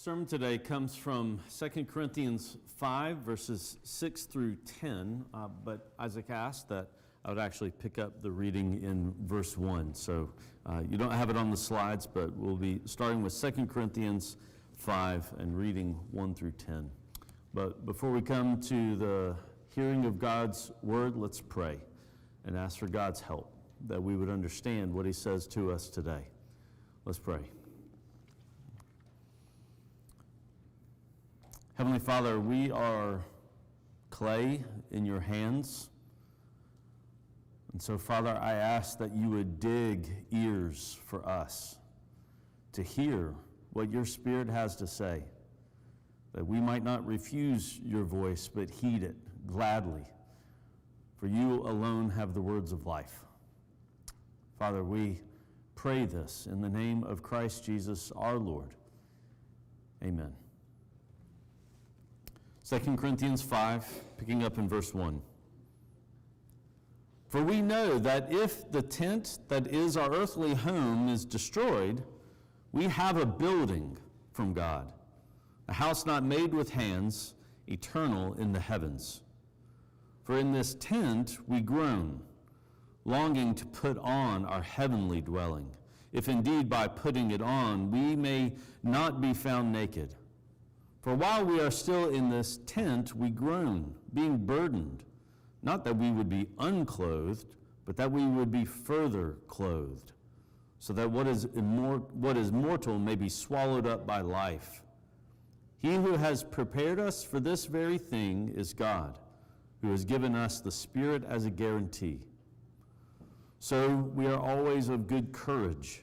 sermon today comes from 2 Corinthians 5, verses 6 through 10. Uh, but Isaac asked that I would actually pick up the reading in verse 1. So uh, you don't have it on the slides, but we'll be starting with 2 Corinthians 5 and reading 1 through 10. But before we come to the hearing of God's word, let's pray and ask for God's help that we would understand what he says to us today. Let's pray. Heavenly Father, we are clay in your hands. And so, Father, I ask that you would dig ears for us to hear what your Spirit has to say, that we might not refuse your voice, but heed it gladly. For you alone have the words of life. Father, we pray this in the name of Christ Jesus our Lord. Amen. 2 Corinthians 5, picking up in verse 1. For we know that if the tent that is our earthly home is destroyed, we have a building from God, a house not made with hands, eternal in the heavens. For in this tent we groan, longing to put on our heavenly dwelling, if indeed by putting it on we may not be found naked. For while we are still in this tent, we groan, being burdened, not that we would be unclothed, but that we would be further clothed, so that what is, immor- what is mortal may be swallowed up by life. He who has prepared us for this very thing is God, who has given us the Spirit as a guarantee. So we are always of good courage.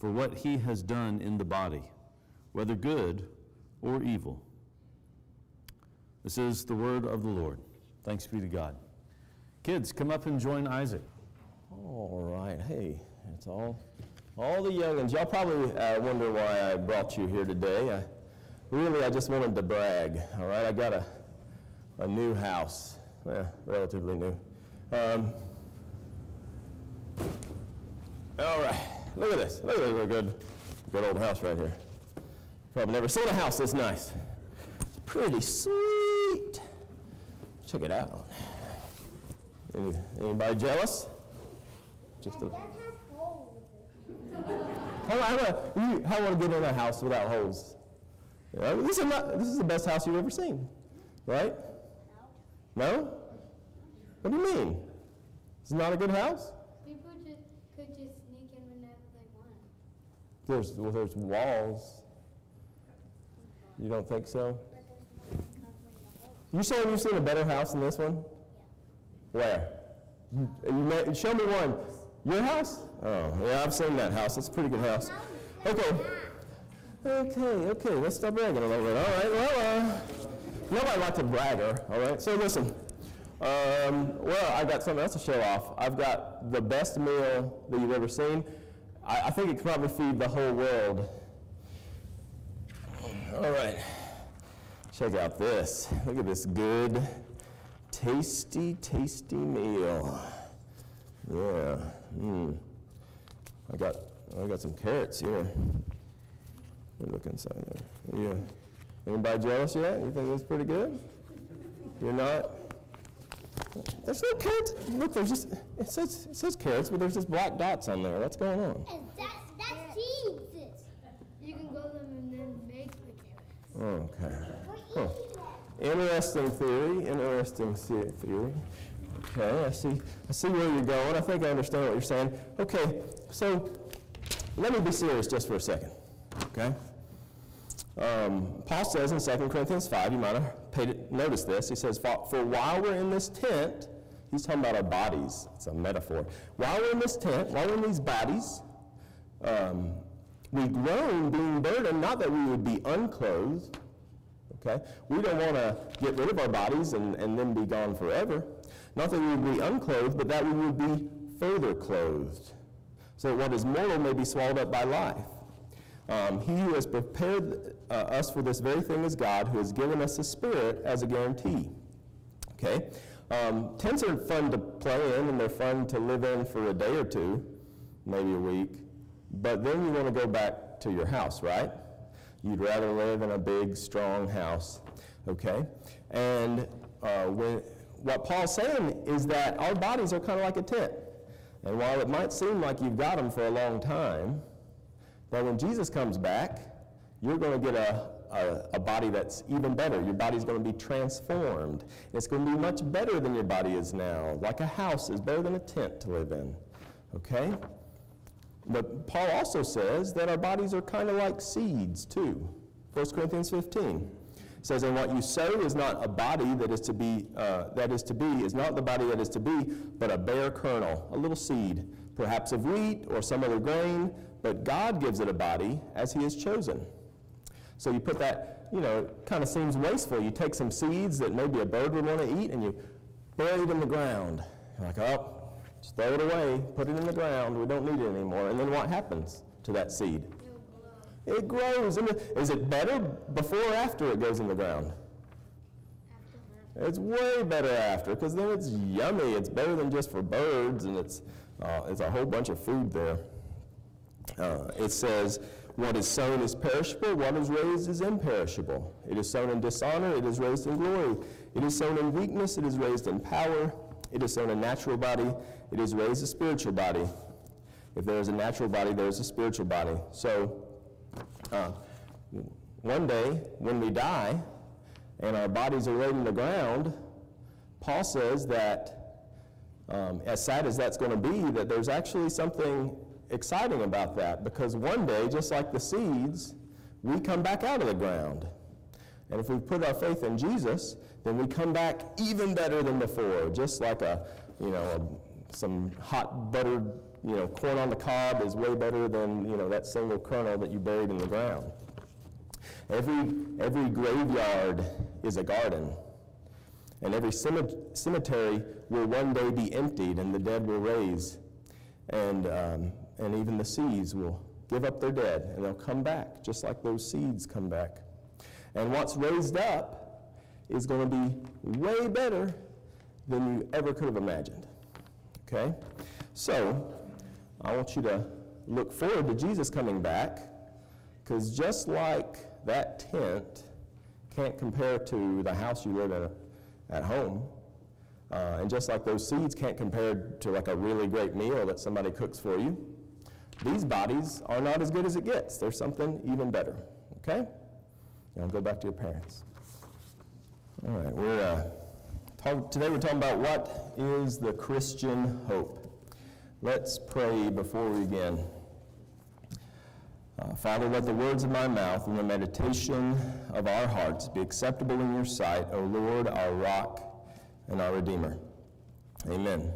for what he has done in the body, whether good or evil. This is the word of the Lord. Thanks be to God. Kids, come up and join Isaac. All right, hey, it's all, all the youngins. Y'all probably uh, wonder why I brought you here today. I, really, I just wanted to brag. All right, I got a, a new house, eh, relatively new. Um, all right, look at this. Look at this good, good old house right here. Probably never seen a house this nice. It's pretty sweet. Check it out. Any, anybody jealous? Just a, how, how, you, how want to get in a house without holes? You know, this, is not, this is the best house you've ever seen, right? No? What do you mean? It's not a good house? People just could just sneak in whenever they want. There's, well, there's walls. You don't think so? You saying you've seen a better house than this one? Where? You, you may, show me one. Your house? Oh, yeah, I've seen that house. It's a pretty good house. Okay. Okay, okay, let's stop bragging a little bit. All right, well, uh, nobody likes a bragger, all right? So listen, um, well, I've got something else to show off. I've got the best meal that you've ever seen. I, I think it could probably feed the whole world. All right, check out this. Look at this good, tasty, tasty meal. Yeah. Mm. I got I got some carrots here. Let me look inside there. Yeah. Anybody jealous yet? You think that's pretty good? You're not? There's no carrots. Look, there's just it says it says carrots, but there's just black dots on there. What's going on? And that's, that's cheese. You can go them and then make the carrots. Okay. Huh. Interesting theory. Interesting theory. Okay, I see. I see where you're going. I think I understand what you're saying. Okay, so let me be serious just for a second. Okay. Um, Paul says in 2 Corinthians 5, you might have paid noticed this. He says, For while we're in this tent, he's talking about our bodies. It's a metaphor. While we're in this tent, while we're in these bodies, um, we groan being burdened, not that we would be unclothed, okay? We don't want to get rid of our bodies and, and then be gone forever. Not that we would be unclothed, but that we would be further clothed, so that what is mortal may be swallowed up by life. Um, he who has prepared uh, us for this very thing is God, who has given us the Spirit as a guarantee. Okay? Um, tents are fun to play in, and they're fun to live in for a day or two, maybe a week. But then you want to go back to your house, right? You'd rather live in a big, strong house. Okay? And uh, when, what Paul's saying is that our bodies are kind of like a tent. And while it might seem like you've got them for a long time, but when Jesus comes back, you're going to get a, a, a body that's even better. Your body's going to be transformed. It's going to be much better than your body is now. Like a house is better than a tent to live in. Okay? But Paul also says that our bodies are kind of like seeds, too. 1 Corinthians 15 says, "And what you sow is not a body that is to be uh, that is to be is not the body that is to be, but a bare kernel, a little seed, perhaps of wheat or some other grain. But God gives it a body as He has chosen." So you put that, you know, it kind of seems wasteful. You take some seeds that maybe a bird would want to eat, and you bury it in the ground. You're like, oh, just throw it away, put it in the ground. We don't need it anymore. And then what happens to that seed? It grows. Is it better before or after it goes in the ground? It's way better after, because then it's yummy. It's better than just for birds, and it's, uh, it's a whole bunch of food there. Uh, it says, What is sown is perishable, what is raised is imperishable. It is sown in dishonor, it is raised in glory. It is sown in weakness, it is raised in power. It is sown a natural body, it is raised a spiritual body. If there is a natural body, there is a spiritual body. So, uh, one day, when we die and our bodies are laid in the ground, Paul says that, um, as sad as that's going to be, that there's actually something exciting about that because one day, just like the seeds, we come back out of the ground. And if we put our faith in Jesus, then we come back even better than before, just like a, you know, a, some hot buttered, you know, corn on the cob is way better than, you know, that single kernel that you buried in the ground. Every, every graveyard is a garden. And every cemetery will one day be emptied and the dead will raise. And, um, and even the seeds will give up their dead and they'll come back, just like those seeds come back. And what's raised up is going to be way better than you ever could have imagined. Okay? So, I want you to look forward to Jesus coming back because just like that tent can't compare to the house you live in at home, uh, and just like those seeds can't compare to like a really great meal that somebody cooks for you, these bodies are not as good as it gets. There's something even better. Okay? Now go back to your parents. All right, we're uh, talk, today we're talking about what is the Christian hope. Let's pray before we begin. Uh, Father, let the words of my mouth and the meditation of our hearts be acceptable in your sight, O Lord, our rock and our Redeemer. Amen.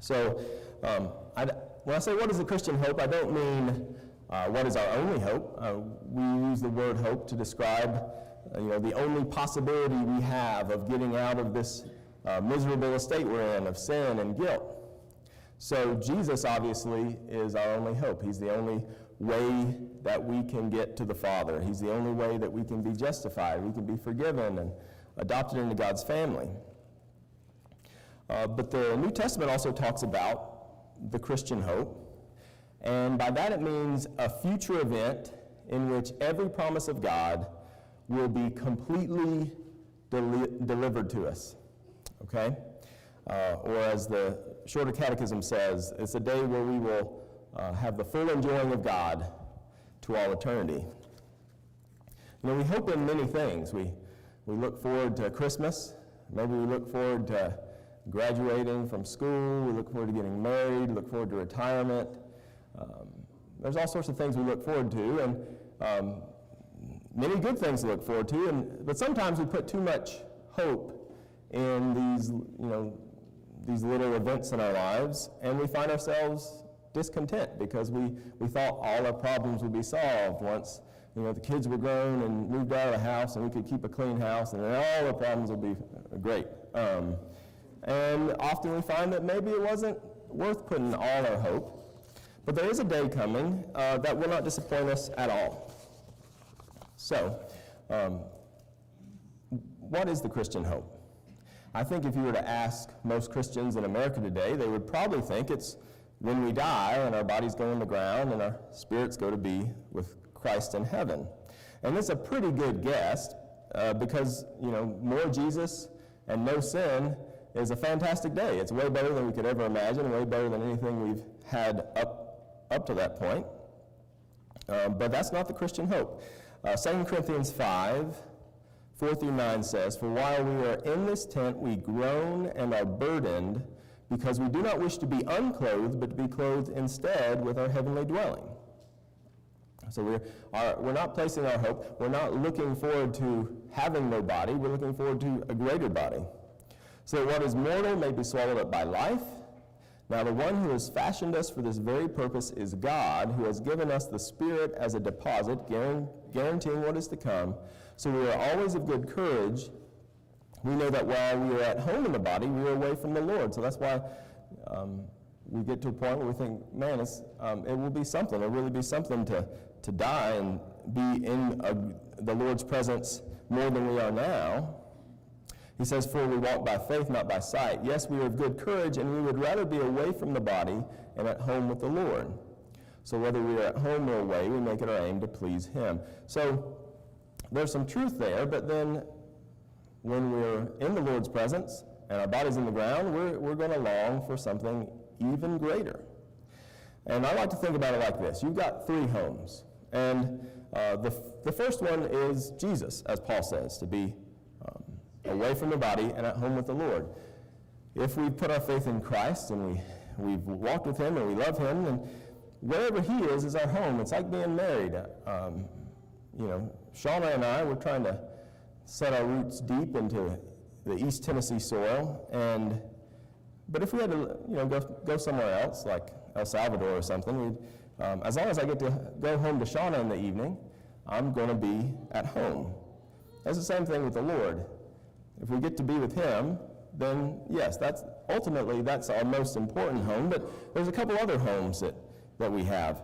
So, um, I, when I say what is the Christian hope, I don't mean uh, what is our only hope. Uh, we use the word hope to describe, uh, you know, the only possibility we have of getting out of this uh, miserable estate we're in of sin and guilt. So Jesus obviously is our only hope. He's the only way that we can get to the Father. He's the only way that we can be justified, we can be forgiven and adopted into God's family. Uh, but the New Testament also talks about the Christian hope. And by that it means a future event in which every promise of God will be completely deli- delivered to us. Okay? Uh, or as the Shorter Catechism says, it's a day where we will uh, have the full enjoying of God to all eternity. You know, we hope in many things. We, we look forward to Christmas. Maybe we look forward to graduating from school. We look forward to getting married. Look forward to retirement. Um, there's all sorts of things we look forward to, and um, many good things to look forward to. And, but sometimes we put too much hope in these, you know, these little events in our lives, and we find ourselves discontent because we, we thought all our problems would be solved once you know, the kids were grown and moved out of the house and we could keep a clean house and then all the problems would be great. Um, and often we find that maybe it wasn't worth putting all our hope. But there is a day coming uh, that will not disappoint us at all. So, um, what is the Christian hope? I think if you were to ask most Christians in America today, they would probably think it's when we die and our bodies go in the ground and our spirits go to be with Christ in heaven. And it's a pretty good guess uh, because, you know, more Jesus and no sin is a fantastic day. It's way better than we could ever imagine, way better than anything we've had up, up to that point. Um, but that's not the Christian hope. Uh, 2 Corinthians 5, 4 through 9 says, For while we are in this tent, we groan and are burdened, because we do not wish to be unclothed, but to be clothed instead with our heavenly dwelling. So we're, our, we're not placing our hope, we're not looking forward to having no body, we're looking forward to a greater body. So that what is mortal may be swallowed up by life. Now, the one who has fashioned us for this very purpose is God, who has given us the Spirit as a deposit, guaranteeing what is to come. So we are always of good courage. We know that while we are at home in the body, we are away from the Lord. So that's why um, we get to a point where we think, man, um, it will be something. It will really be something to, to die and be in a, the Lord's presence more than we are now. He says, For we walk by faith, not by sight. Yes, we are of good courage, and we would rather be away from the body and at home with the Lord. So whether we are at home or away, we make it our aim to please Him. So there's some truth there, but then when we're in the Lord's presence and our body's in the ground, we're, we're going to long for something even greater. And I like to think about it like this you've got three homes. And uh, the, the first one is Jesus, as Paul says, to be away from the body and at home with the Lord. If we put our faith in Christ and we, we've walked with Him and we love Him, then wherever He is is our home. It's like being married. Um, you know, Shauna and I, we're trying to set our roots deep into the East Tennessee soil. And but if we had to, you know, go, go somewhere else, like El Salvador or something, we'd, um, as long as I get to go home to Shauna in the evening, I'm going to be at home. It's the same thing with the Lord. If we get to be with Him, then yes, that's ultimately that's our most important home. But there's a couple other homes that, that we have.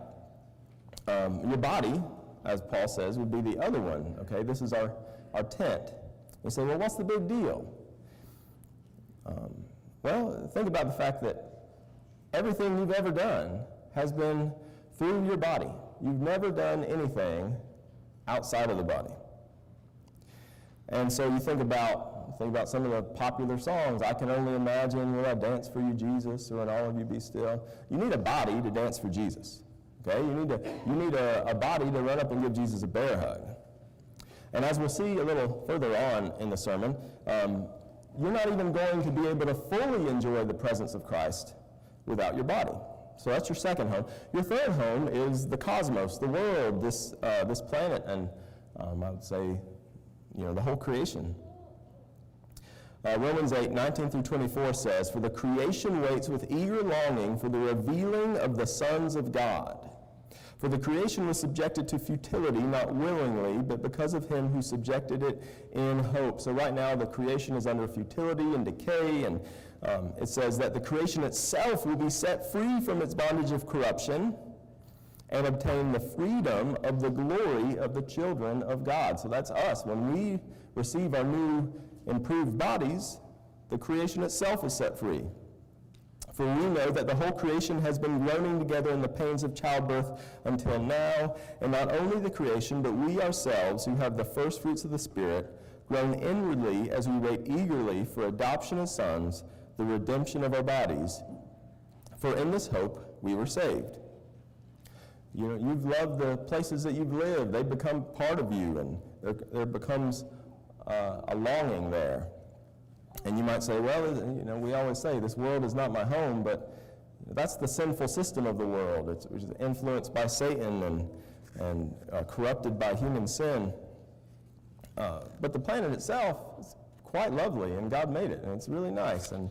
Um, your body, as Paul says, would be the other one. Okay, this is our, our tent. You say, well, what's the big deal? Um, well, think about the fact that everything you've ever done has been through your body. You've never done anything outside of the body. And so you think about think about some of the popular songs. I can only imagine will I dance for you, Jesus, or in all of you be still. You need a body to dance for Jesus. Okay? You need, you need a, a body to run up and give Jesus a bear hug. And as we'll see a little further on in the sermon, um, you're not even going to be able to fully enjoy the presence of Christ without your body. So that's your second home. Your third home is the cosmos, the world, this, uh, this planet, and um, I would say, you know, the whole creation. Uh, Romans 8, 19 through 24 says, For the creation waits with eager longing for the revealing of the sons of God. For the creation was subjected to futility, not willingly, but because of him who subjected it in hope. So right now the creation is under futility and decay, and um, it says that the creation itself will be set free from its bondage of corruption and obtain the freedom of the glory of the children of God. So that's us. When we receive our new improved bodies, the creation itself is set free. For we know that the whole creation has been groaning together in the pains of childbirth until now, and not only the creation, but we ourselves, who have the first fruits of the Spirit, groan inwardly as we wait eagerly for adoption as sons, the redemption of our bodies. For in this hope we were saved. You know, you've loved the places that you've lived. They become part of you, and there, there becomes uh, a longing there. And you might say, well, you know, we always say this world is not my home, but that's the sinful system of the world, it's, is influenced by Satan and, and uh, corrupted by human sin. Uh, but the planet itself is quite lovely, and God made it, and it's really nice. And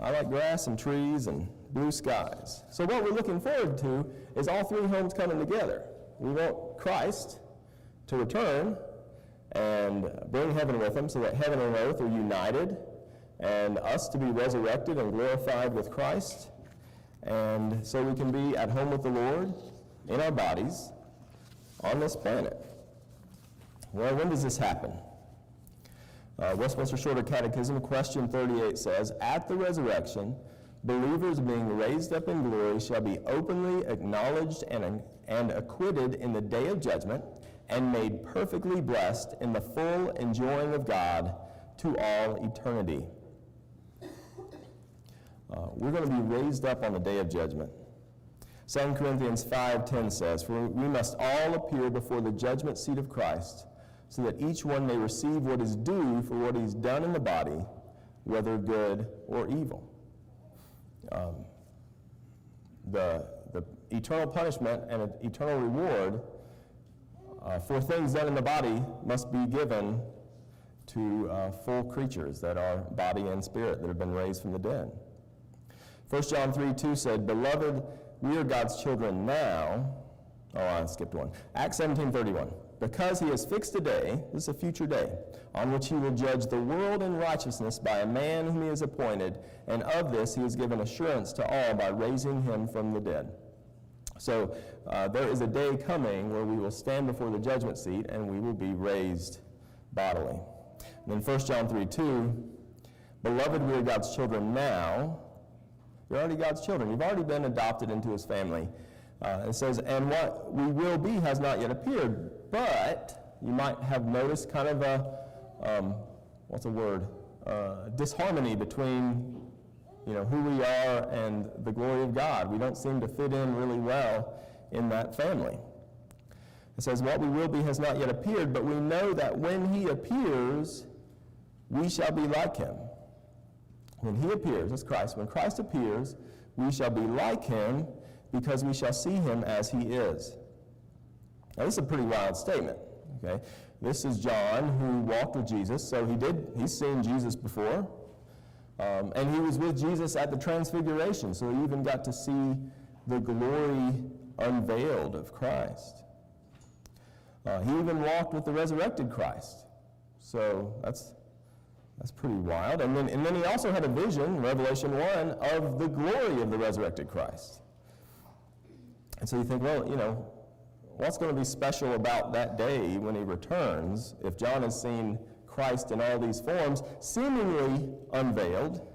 I like grass and trees and blue skies. So, what we're looking forward to is all three homes coming together. We want Christ to return and bring heaven with him so that heaven and earth are united, and us to be resurrected and glorified with Christ, and so we can be at home with the Lord in our bodies on this planet. Well, when does this happen? Uh, Westminster Shorter Catechism, question 38 says, At the resurrection, believers being raised up in glory shall be openly acknowledged and, and acquitted in the day of judgment, and made perfectly blessed in the full enjoying of God to all eternity. Uh, we're going to be raised up on the day of judgment. 2 Corinthians 5:10 says, "For we must all appear before the judgment seat of Christ, so that each one may receive what is due for what he's done in the body, whether good or evil." Um, the, the eternal punishment and eternal reward uh, for things done in the body must be given to uh, full creatures that are body and spirit that have been raised from the dead. 1 John 3 2 said, Beloved, we are God's children now. Oh, I skipped one. Acts 17 31. Because he has fixed a day, this is a future day, on which he will judge the world in righteousness by a man whom he has appointed, and of this he has given assurance to all by raising him from the dead. So uh, there is a day coming where we will stand before the judgment seat and we will be raised bodily. And then 1 John 3 2, Beloved, we are God's children now. You're already God's children. You've already been adopted into his family. Uh, it says, and what we will be has not yet appeared, but you might have noticed kind of a, um, what's a word, uh, disharmony between you know, who we are and the glory of God. We don't seem to fit in really well in that family. It says, What we will be has not yet appeared, but we know that when he appears, we shall be like him. When he appears, that's Christ, when Christ appears, we shall be like him because we shall see him as he is. Now, this is a pretty wild statement, okay? This is John who walked with Jesus, so he did, he's seen Jesus before. Um, and he was with Jesus at the Transfiguration, so he even got to see the glory unveiled of Christ. Uh, he even walked with the resurrected Christ. So that's, that's pretty wild. And then, and then he also had a vision, Revelation 1, of the glory of the resurrected Christ. And so you think, well, you know, what's going to be special about that day when he returns if John has seen Christ in all these forms, seemingly unveiled,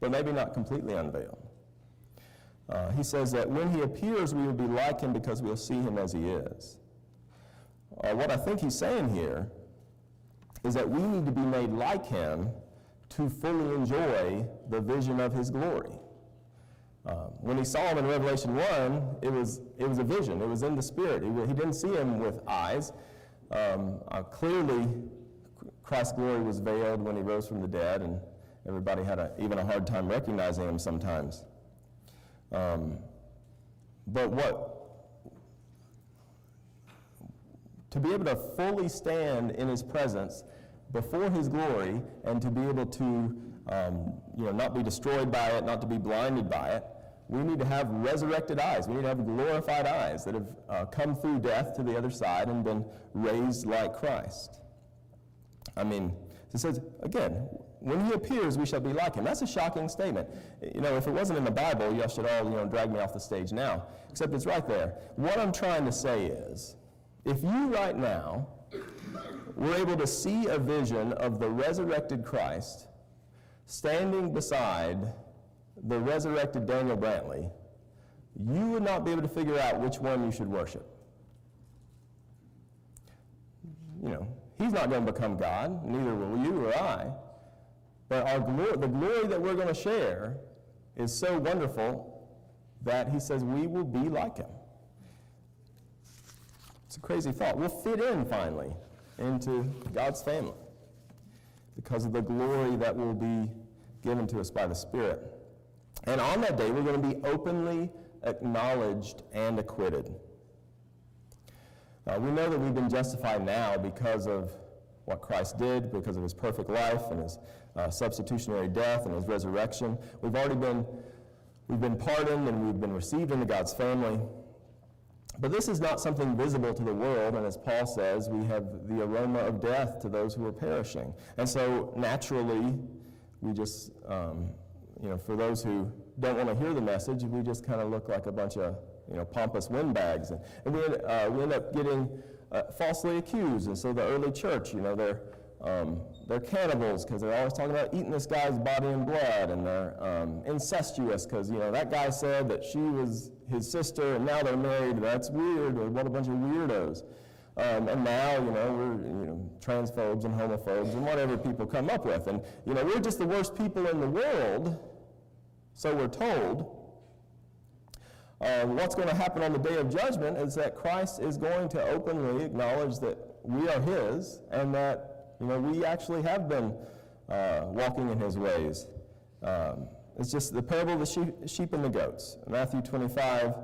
but maybe not completely unveiled? Uh, he says that when he appears, we will be like him because we'll see him as he is. Uh, what I think he's saying here is that we need to be made like him to fully enjoy the vision of his glory. Um, when he saw him in Revelation 1, it was, it was a vision. It was in the spirit. He, he didn't see him with eyes. Um, uh, clearly, Christ's glory was veiled when he rose from the dead, and everybody had a, even a hard time recognizing him sometimes. Um, but what to be able to fully stand in his presence before his glory and to be able to um, you know, not be destroyed by it, not to be blinded by it, we need to have resurrected eyes. We need to have glorified eyes that have uh, come through death to the other side and been raised like Christ. I mean, it says, again, when he appears, we shall be like him. That's a shocking statement. You know, if it wasn't in the Bible, y'all should all, you know, drag me off the stage now. Except it's right there. What I'm trying to say is, if you right now were able to see a vision of the resurrected Christ standing beside the resurrected Daniel Brantley, you would not be able to figure out which one you should worship. You know, he's not going to become God, neither will you or I. But our glory, the glory that we're going to share is so wonderful that he says we will be like him. It's a crazy thought. We'll fit in finally into God's family because of the glory that will be given to us by the Spirit. And on that day, we're going to be openly acknowledged and acquitted. Uh, we know that we've been justified now because of what Christ did, because of his perfect life and his uh, substitutionary death and his resurrection. We've already been we've been pardoned and we've been received into God's family. But this is not something visible to the world, and as Paul says, we have the aroma of death to those who are perishing. And so naturally, we just, um, you know, for those who don't want to hear the message, we just kind of look like a bunch of, you know, pompous windbags. And, and we, end- uh, we end up getting uh, falsely accused. And so the early church, you know, they're, um, they're cannibals because they're always talking about eating this guy's body and blood, and they're um, incestuous because you know that guy said that she was his sister, and now they're married. That's weird. What a bunch of weirdos. Um, and now you know we're you know transphobes and homophobes and whatever people come up with, and you know we're just the worst people in the world, so we're told. Uh, what's going to happen on the day of judgment is that Christ is going to openly acknowledge that we are His and that you know we actually have been uh, walking in His ways. Um, it's just the parable of the sheep, sheep and the goats. Matthew 25,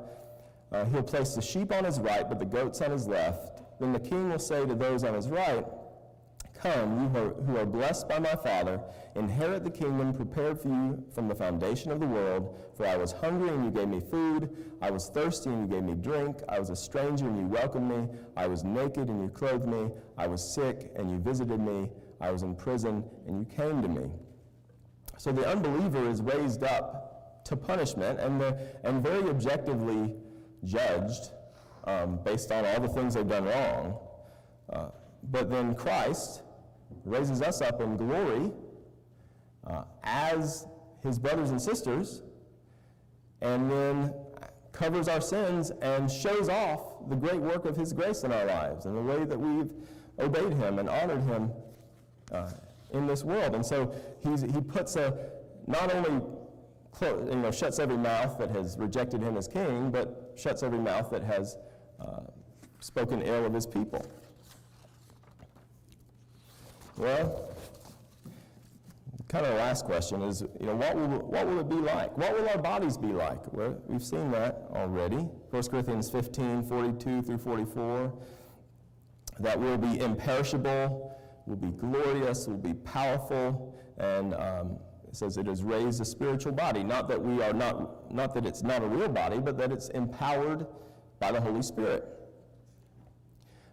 uh, He'll place the sheep on His right, but the goats on His left. Then the King will say to those on His right, Come, you who are, blessed by my Father, inherit the kingdom prepared for you from the foundation of the world. For I was hungry, and you gave me food. I was thirsty, and you gave me drink. I was a stranger, and you welcomed me. I was naked, and you clothed me. I was sick, and you visited me. I was in prison, and you came to me. So the unbeliever is raised up to punishment and, and very objectively judged um, based on all the things they've done wrong. Uh, but then Christ raises us up in glory uh, as his brothers and sisters, and then covers our sins and shows off the great work of his grace in our lives and the way that we've obeyed him and honored him uh, in this world. And so he's, he puts a, not only clo- you know, shuts every mouth that has rejected him as king, but shuts every mouth that has uh, spoken ill of his people. Well, kind of the last question is, you know, what will, what will it be like? What will our bodies be like? Well, we've seen that already. 1 Corinthians 15, 42 through 44. That will be imperishable, will be glorious, will be powerful, and um, it says it has raised a spiritual body. Not that we are not, not that it's not a real body, but that it's empowered by the Holy Spirit.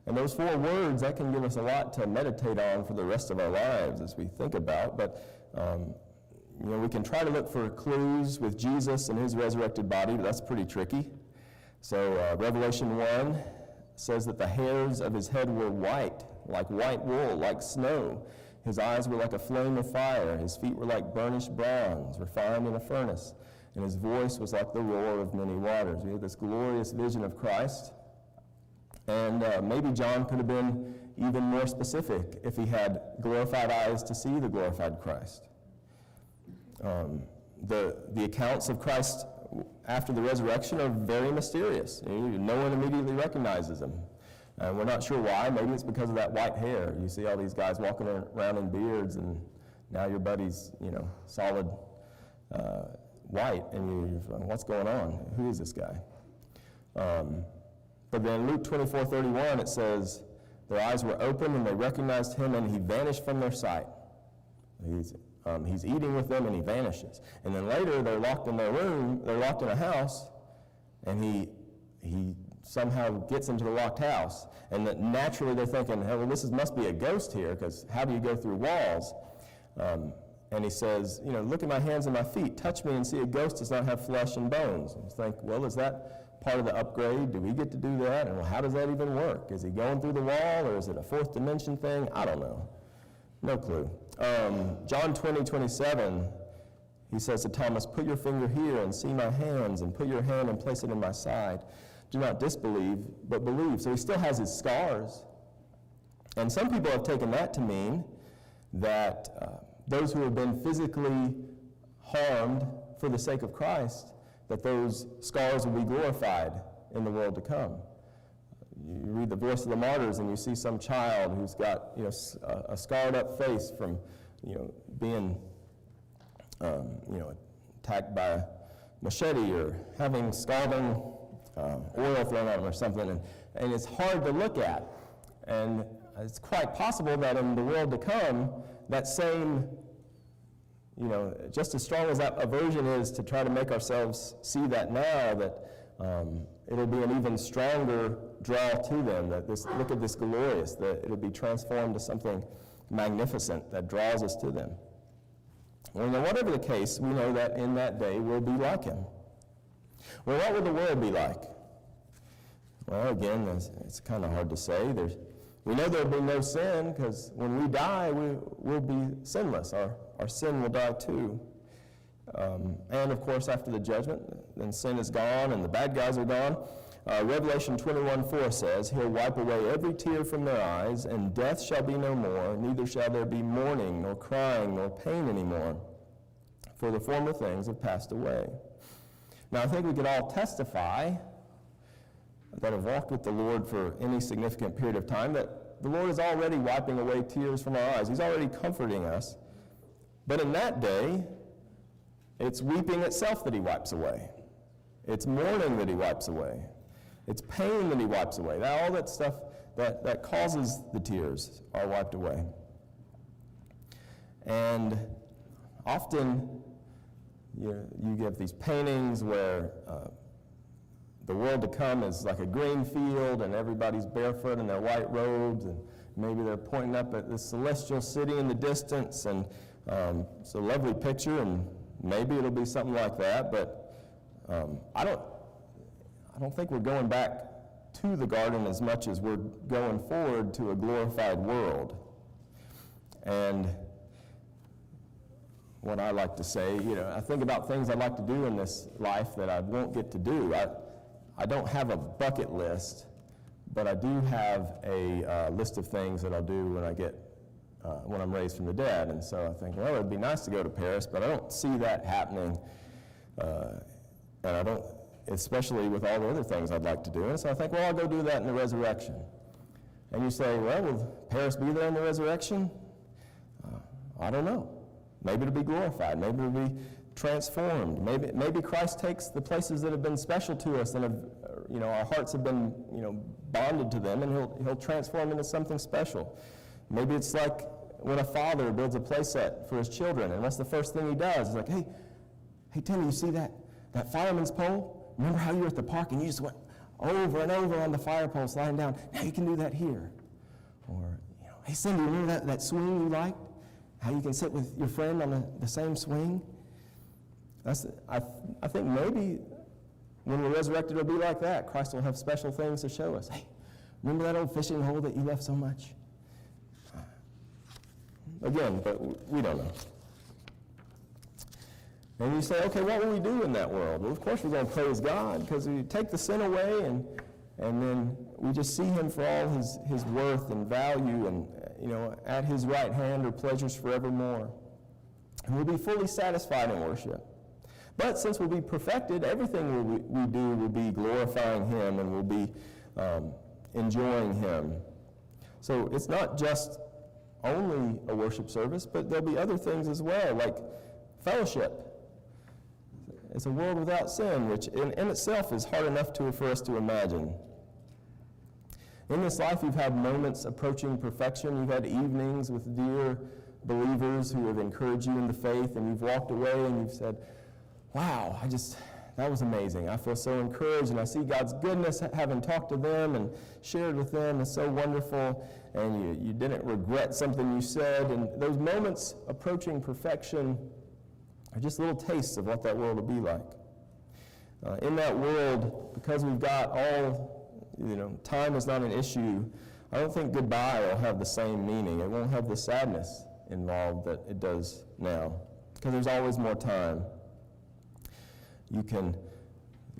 And those four words, that can give us a lot to meditate on for the rest of our lives as we think about. But, um, you know, we can try to look for clues with Jesus and his resurrected body, but that's pretty tricky. So, uh, Revelation 1 says that the hairs of his head were white, like white wool, like snow. His eyes were like a flame of fire. His feet were like burnished bronze, refined in a furnace. And his voice was like the roar of many waters. We have this glorious vision of Christ. And uh, maybe John could have been even more specific if he had glorified eyes to see the glorified Christ. Um, the, the accounts of Christ after the resurrection are very mysterious. No one immediately recognizes him. And we're not sure why. Maybe it's because of that white hair. You see all these guys walking around in beards, and now your buddy's, you know, solid uh, white, and you're what's going on? Who is this guy? Um, but then Luke 24, 31, it says, Their eyes were open and they recognized him and he vanished from their sight. He's, um, he's eating with them and he vanishes. And then later they're locked in their room, they're locked in a house, and he, he somehow gets into the locked house. And that naturally they're thinking, hey, well, this is, must be a ghost here because how do you go through walls? Um, and he says, you know, look at my hands and my feet. Touch me and see a ghost does not have flesh and bones. And you think, well, is that part of the upgrade? Do we get to do that? And how does that even work? Is he going through the wall or is it a fourth dimension thing? I don't know. No clue. Um, John 20, 27, he says to Thomas, Put your finger here and see my hands, and put your hand and place it in my side. Do not disbelieve, but believe. So he still has his scars. And some people have taken that to mean that uh, those who have been physically harmed for the sake of Christ, that those scars will be glorified in the world to come. You read the voice of the martyrs and you see some child who's got you know, a, a scarred up face from you know, being um, you know, attacked by a machete or having scalding uh, oil thrown at him or something. And, and it's hard to look at. And it's quite possible that in the world to come, that same you know, just as strong as that aversion is to try to make ourselves see that now, that um, it'll be an even stronger draw to them. That this look at this glorious, that it'll be transformed to something magnificent that draws us to them. Well, now, whatever the case, we know that in that day we'll be like him. Well, what will the world be like? Well, again, it's, it's kind of hard to say. There's, we know there'll be no sin because when we die, we will be sinless. Our, our sin will die too. Um, and of course, after the judgment, then sin is gone and the bad guys are gone. Uh, Revelation 21 4 says, He'll wipe away every tear from their eyes, and death shall be no more, neither shall there be mourning, nor crying, nor pain anymore, for the former things have passed away. Now, I think we could all testify that have walked with the Lord for any significant period of time that the Lord is already wiping away tears from our eyes. He's already comforting us. But in that day, it's weeping itself that He wipes away, it's mourning that He wipes away. It's pain that he wipes away. That, all that stuff that, that causes the tears are wiped away. And often you, you get these paintings where uh, the world to come is like a green field and everybody's barefoot in their white robes and maybe they're pointing up at the celestial city in the distance and um, it's a lovely picture and maybe it'll be something like that but um, I don't I don't think we're going back to the garden as much as we're going forward to a glorified world. And what I like to say, you know, I think about things I'd like to do in this life that I won't get to do. I, I don't have a bucket list, but I do have a uh, list of things that I'll do when I get uh, when I'm raised from the dead. And so I think, well, it'd be nice to go to Paris, but I don't see that happening, uh, and I don't especially with all the other things I'd like to do. And so I think, well, I'll go do that in the resurrection. And you say, well, will Paris be there in the resurrection? Uh, I don't know. Maybe it'll be glorified. Maybe it'll be transformed. Maybe, maybe Christ takes the places that have been special to us and have, uh, you know, our hearts have been, you know, bonded to them, and he'll, he'll transform into something special. Maybe it's like when a father builds a playset for his children, and what's the first thing he does? He's like, hey, hey, Timmy, you see that, that fireman's pole? Remember how you were at the park and you just went over and over on the fire pole sliding down? Now you can do that here. Or, you know, hey, Cindy, remember that, that swing you liked? How you can sit with your friend on the, the same swing? That's, I, I think maybe when we're resurrected, it'll be like that. Christ will have special things to show us. Hey, remember that old fishing hole that you left so much? Again, but we don't know. And you say, okay, what will we do in that world? Well, of course we're going to praise God because we take the sin away and, and then we just see him for all his, his worth and value and, you know, at his right hand are pleasures forevermore. And we'll be fully satisfied in worship. But since we'll be perfected, everything we, we do will be glorifying him and we'll be um, enjoying him. So it's not just only a worship service, but there'll be other things as well, like fellowship. It's a world without sin, which in, in itself is hard enough to, for us to imagine. In this life, you've had moments approaching perfection. You've had evenings with dear believers who have encouraged you in the faith, and you've walked away and you've said, Wow, I just, that was amazing. I feel so encouraged, and I see God's goodness having talked to them and shared with them is so wonderful, and you, you didn't regret something you said. And those moments approaching perfection are just little tastes of what that world will be like. Uh, in that world, because we've got all, you know, time is not an issue, I don't think goodbye will have the same meaning. It won't have the sadness involved that it does now, because there's always more time. You can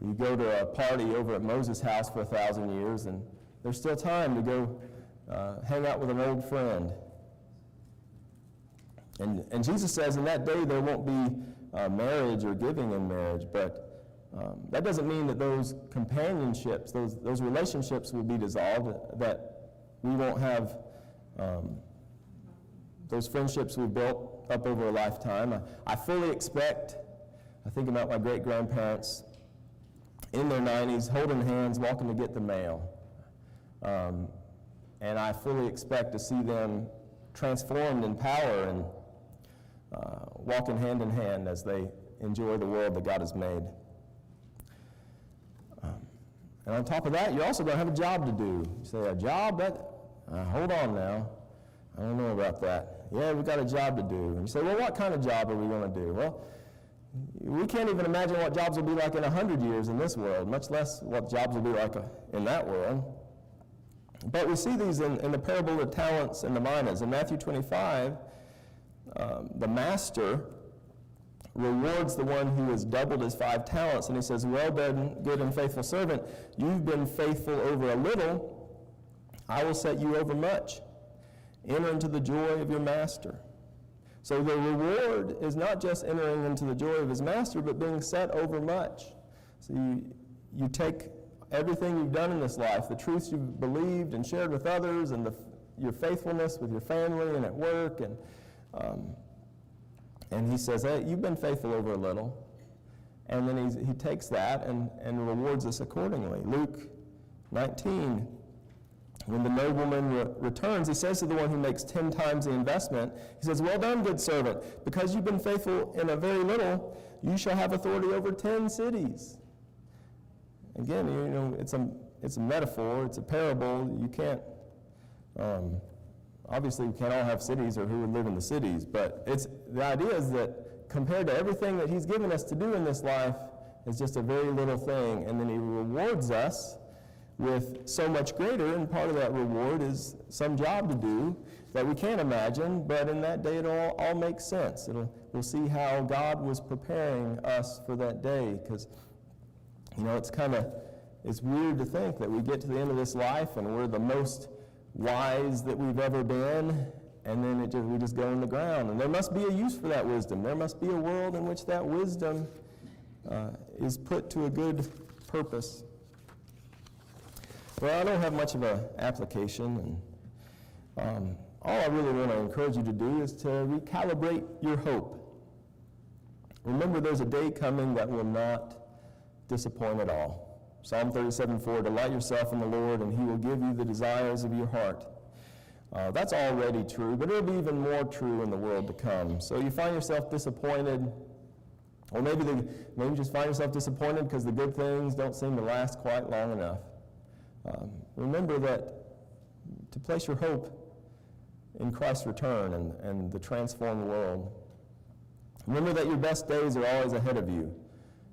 you go to a party over at Moses' house for a thousand years, and there's still time to go uh, hang out with an old friend and, and Jesus says in that day there won't be uh, marriage or giving in marriage, but um, that doesn't mean that those companionships, those, those relationships will be dissolved, that we won't have um, those friendships we've built up over a lifetime. I, I fully expect, I think about my great grandparents in their 90s, holding hands, walking to get the mail. Um, and I fully expect to see them transformed in power and uh, walking hand in hand as they enjoy the world that God has made. Um, and on top of that, you're also going to have a job to do. You say, a job? That, uh, hold on now. I don't know about that. Yeah, we've got a job to do. And you say, well, what kind of job are we going to do? Well, we can't even imagine what jobs will be like in 100 years in this world, much less what jobs will be like in that world. But we see these in, in the parable of talents and the minas. In Matthew 25, um, the master rewards the one who has doubled his five talents. And he says, Well done, good and faithful servant. You've been faithful over a little. I will set you over much. Enter into the joy of your master. So the reward is not just entering into the joy of his master, but being set over much. So you, you take everything you've done in this life, the truths you've believed and shared with others, and the, your faithfulness with your family and at work, and, um, and he says, hey, you've been faithful over a little. And then he takes that and, and rewards us accordingly. Luke 19, when the nobleman re- returns, he says to the one who makes ten times the investment, he says, Well done, good servant. Because you've been faithful in a very little, you shall have authority over ten cities. Again, you know, it's a, it's a metaphor, it's a parable. You can't, um, obviously, we can't all have cities or who would live in the cities, but it's, the idea is that compared to everything that he's given us to do in this life, it's just a very little thing. And then he rewards us with so much greater, and part of that reward is some job to do that we can't imagine, but in that day it all, all makes sense. It'll, we'll see how God was preparing us for that day, because, you know, it's kind of, it's weird to think that we get to the end of this life and we're the most wise that we've ever been, and then it just, we just go in the ground. And there must be a use for that wisdom. There must be a world in which that wisdom uh, is put to a good purpose. Well, I don't have much of an application, and um, all I really want to encourage you to do is to recalibrate your hope. Remember, there's a day coming that will not disappoint at all. Psalm 37 4 Delight yourself in the Lord, and he will give you the desires of your heart. Uh, that's already true, but it'll be even more true in the world to come. So you find yourself disappointed, or maybe, the, maybe you just find yourself disappointed because the good things don't seem to last quite long enough. Um, remember that to place your hope in Christ's return and, and the transformed world. Remember that your best days are always ahead of you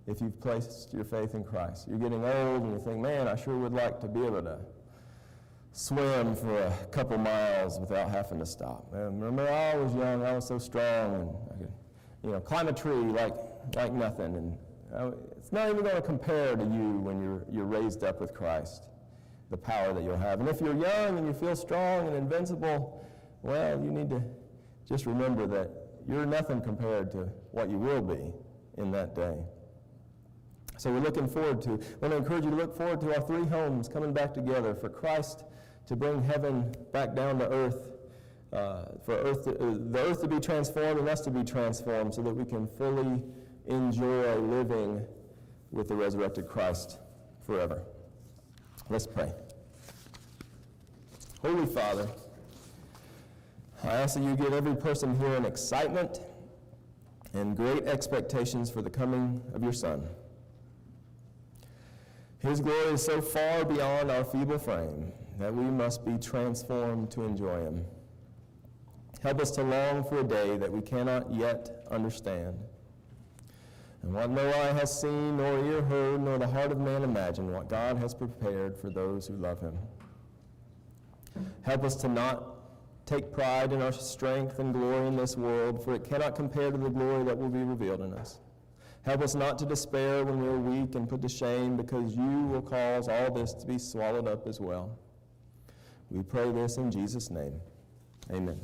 if you've placed your faith in Christ. You're getting old and you think, man, I sure would like to be able to swim for a couple miles without having to stop. And remember, I was young, I was so strong, and I could, you know, climb a tree like, like nothing. And it's not even going to compare to you when you're, you're raised up with Christ the power that you'll have. And if you're young and you feel strong and invincible, well, you need to just remember that you're nothing compared to what you will be in that day. So we're looking forward to, I want to encourage you to look forward to our three homes coming back together for Christ to bring heaven back down to earth, uh, for earth to, uh, the earth to be transformed and us to be transformed so that we can fully enjoy living with the resurrected Christ forever. Let's pray. Holy Father, I ask that you give every person here an excitement and great expectations for the coming of your Son. His glory is so far beyond our feeble frame that we must be transformed to enjoy him. Help us to long for a day that we cannot yet understand. And what no eye has seen, nor ear heard, nor the heart of man imagined, what God has prepared for those who love him. Help us to not take pride in our strength and glory in this world, for it cannot compare to the glory that will be revealed in us. Help us not to despair when we are weak and put to shame, because you will cause all this to be swallowed up as well. We pray this in Jesus' name. Amen.